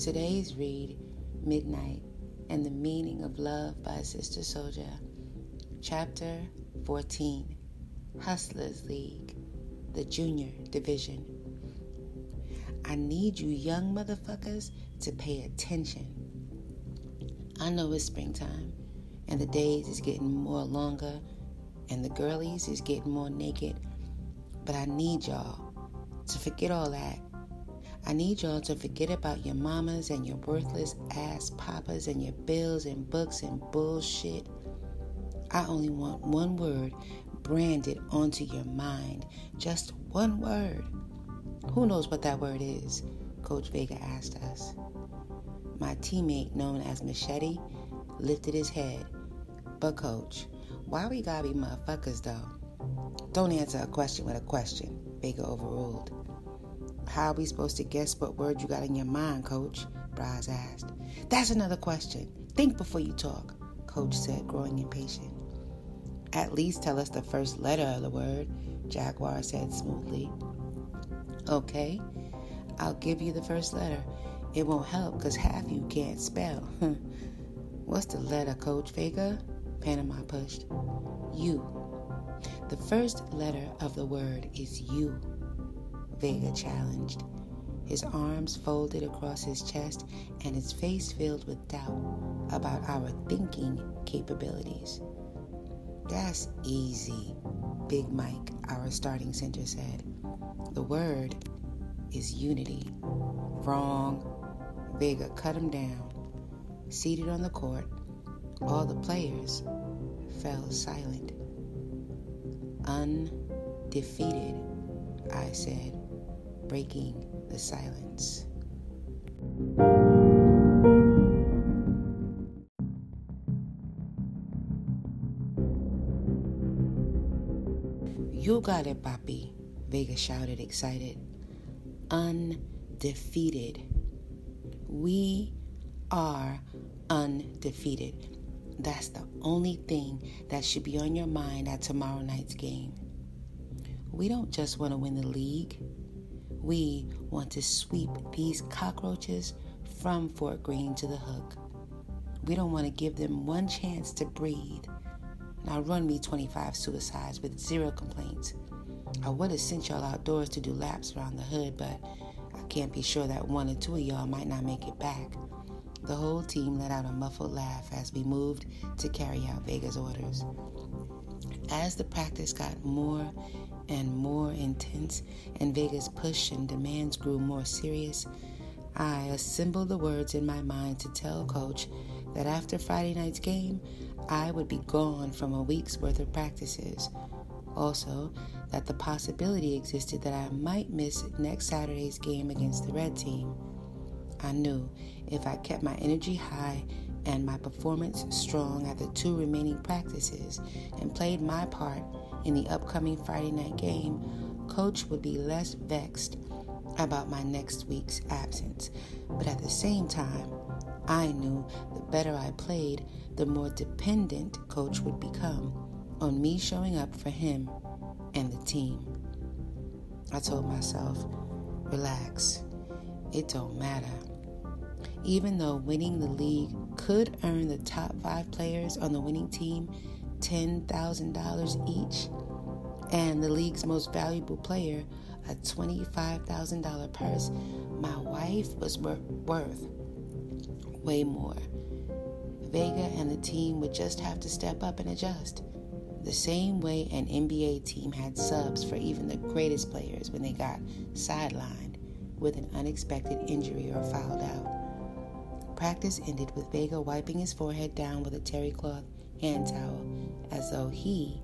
Today's read, Midnight and the Meaning of Love by Sister Souljah, Chapter 14 Hustlers League, the Junior Division. I need you young motherfuckers to pay attention. I know it's springtime and the days is getting more longer and the girlies is getting more naked, but I need y'all to forget all that I need y'all to forget about your mamas and your worthless ass papas and your bills and books and bullshit. I only want one word branded onto your mind. Just one word. Who knows what that word is? Coach Vega asked us. My teammate, known as Machete, lifted his head. But, Coach, why we gotta be motherfuckers though? Don't answer a question with a question, Vega overruled. How are we supposed to guess what word you got in your mind, Coach? Braz asked. That's another question. Think before you talk, Coach said, growing impatient. At least tell us the first letter of the word, Jaguar said smoothly. Okay, I'll give you the first letter. It won't help because half you can't spell. What's the letter, Coach Vega? Panama pushed. You. The first letter of the word is you. Vega challenged, his arms folded across his chest and his face filled with doubt about our thinking capabilities. That's easy, Big Mike, our starting center said. The word is unity. Wrong. Vega cut him down. Seated on the court, all the players fell silent. Undefeated, I said breaking the silence. You got it, Papi, Vega shouted, excited. Undefeated. We are undefeated. That's the only thing that should be on your mind at tomorrow night's game. We don't just want to win the league, we want to sweep these cockroaches from Fort Greene to the hook. We don't want to give them one chance to breathe. Now run me 25 suicides with zero complaints. I would have sent y'all outdoors to do laps around the hood, but I can't be sure that one or two of y'all might not make it back. The whole team let out a muffled laugh as we moved to carry out Vega's orders. As the practice got more and more intense, and Vega's push and demands grew more serious, I assembled the words in my mind to tell Coach that after Friday night's game, I would be gone from a week's worth of practices. Also, that the possibility existed that I might miss next Saturday's game against the Red Team. I knew if I kept my energy high and my performance strong at the two remaining practices and played my part in the upcoming Friday night game, Coach would be less vexed about my next week's absence. But at the same time, I knew the better I played, the more dependent Coach would become on me showing up for him and the team. I told myself, relax, it don't matter. Even though winning the league could earn the top five players on the winning team $10,000 each, and the league's most valuable player a $25,000 purse, my wife was worth way more. Vega and the team would just have to step up and adjust. The same way an NBA team had subs for even the greatest players when they got sidelined with an unexpected injury or fouled out. Practice ended with Vega wiping his forehead down with a terry cloth hand towel as though he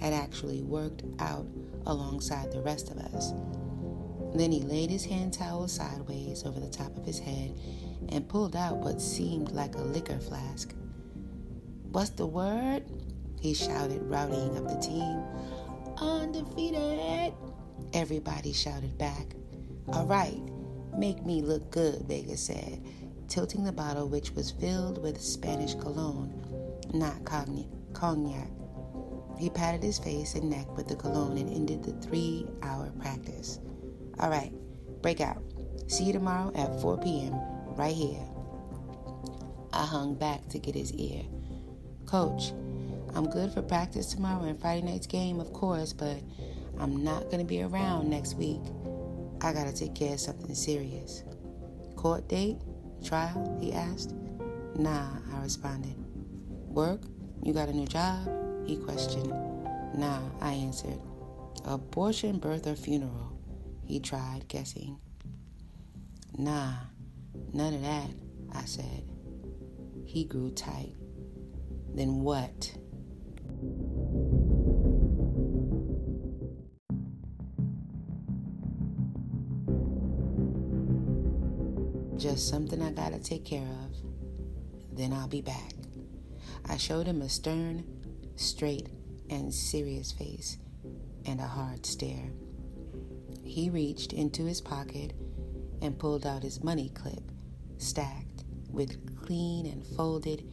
had actually worked out alongside the rest of us. Then he laid his hand towel sideways over the top of his head and pulled out what seemed like a liquor flask. What's the word? He shouted, rallying up the team. Undefeated! Everybody shouted back. All right, make me look good, Vega said, tilting the bottle, which was filled with Spanish cologne, not cognac. He patted his face and neck with the cologne and ended the three hour practice. All right, break out. See you tomorrow at 4 p.m. right here. I hung back to get his ear. Coach, I'm good for practice tomorrow and Friday night's game, of course, but I'm not going to be around next week. I got to take care of something serious. Court date? Trial? He asked. Nah, I responded. Work? You got a new job? He questioned. Nah, I answered. Abortion, birth, or funeral? He tried, guessing. Nah, none of that, I said. He grew tight. Then what? Just something I gotta take care of. Then I'll be back. I showed him a stern, straight, and serious face and a hard stare. He reached into his pocket and pulled out his money clip, stacked with clean and folded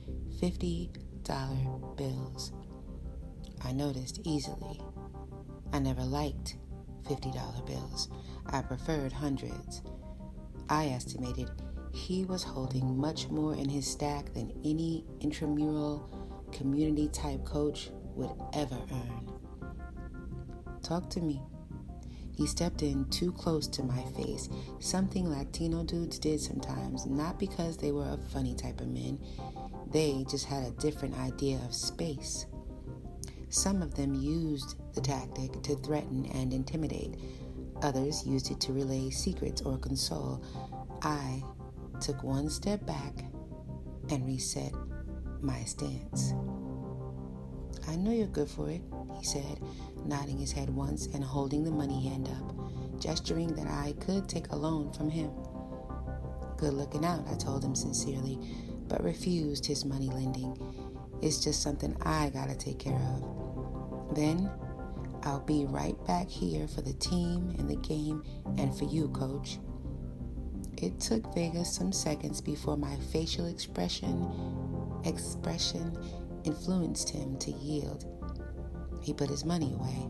$50 bills. I noticed easily. I never liked $50 bills. I preferred hundreds. I estimated he was holding much more in his stack than any intramural community type coach would ever earn. Talk to me. He stepped in too close to my face, something Latino dudes did sometimes, not because they were a funny type of men. They just had a different idea of space. Some of them used the tactic to threaten and intimidate. Others used it to relay secrets or console. I took one step back and reset my stance. I know you're good for it, he said, nodding his head once and holding the money hand up, gesturing that I could take a loan from him. Good looking out, I told him sincerely, but refused his money lending. It's just something I gotta take care of. Then I'll be right back here for the team and the game and for you, coach. It took Vegas some seconds before my facial expression expression influenced him to yield. He put his money away.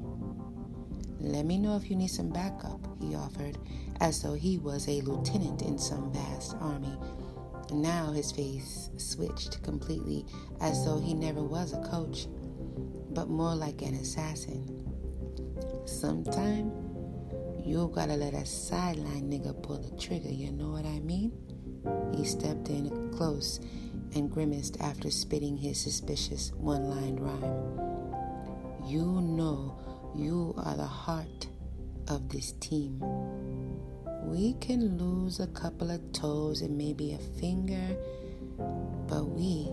Let me know if you need some backup, he offered, as though he was a lieutenant in some vast army. Now his face switched completely, as though he never was a coach, but more like an assassin. Sometime you gotta let a sideline nigga pull the trigger, you know what I mean? He stepped in close and grimaced after spitting his suspicious one line rhyme. You know you are the heart of this team. We can lose a couple of toes and maybe a finger, but we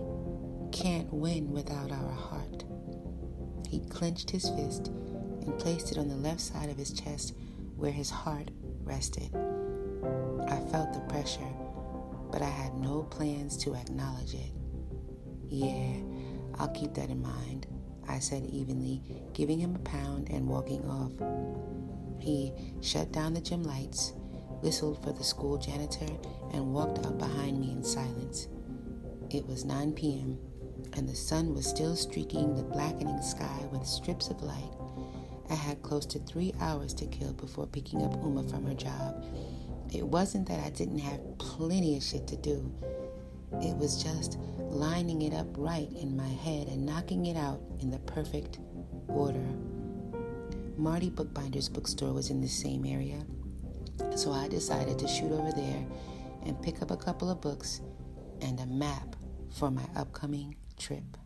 can't win without our heart. He clenched his fist and placed it on the left side of his chest where his heart rested. I felt the pressure, but I had no plans to acknowledge it. Yeah, I'll keep that in mind, I said evenly, giving him a pound and walking off. He shut down the gym lights, whistled for the school janitor, and walked out behind me in silence. It was 9 p.m., and the sun was still streaking the blackening sky with strips of light. I had close to three hours to kill before picking up Umma from her job. It wasn't that I didn't have plenty of shit to do. It was just lining it up right in my head and knocking it out in the perfect order. Marty Bookbinder's bookstore was in the same area, so I decided to shoot over there and pick up a couple of books and a map for my upcoming trip.